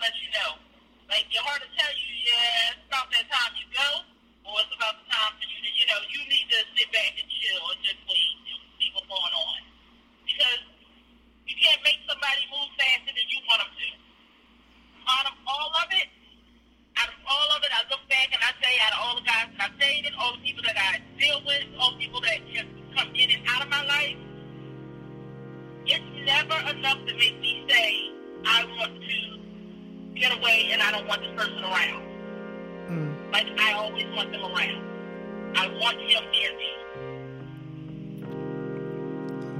let you know. Like your heart will tell you, yeah, it's about that time you go, or it's about the time for you to, you know, you need to sit back and chill and just wait and see what's going on. Because you can't make somebody move faster than you want them to. Out of all of it, out of all of it, I look back and I say, out of all the guys that I've dated, all the people that I deal with, all the people that just come in and out of my life, it's never enough to make me say, I want to get away and I don't want this person around. Mm. Like, I always want them around. I want him near me.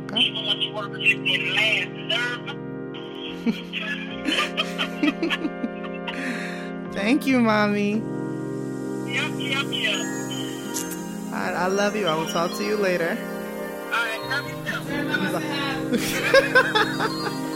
Okay. Even when he works with me last nerve. Thank you, mommy. Yep, yep, yep. I, I love you. I will talk to you later. All right, love you too.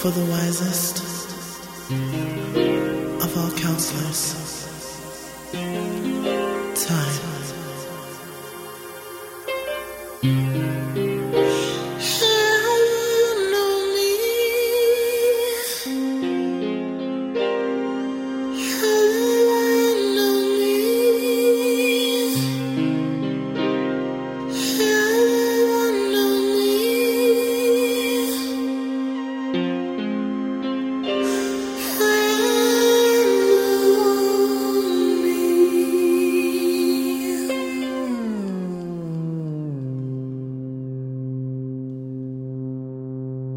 for the wisest of all counselors, time.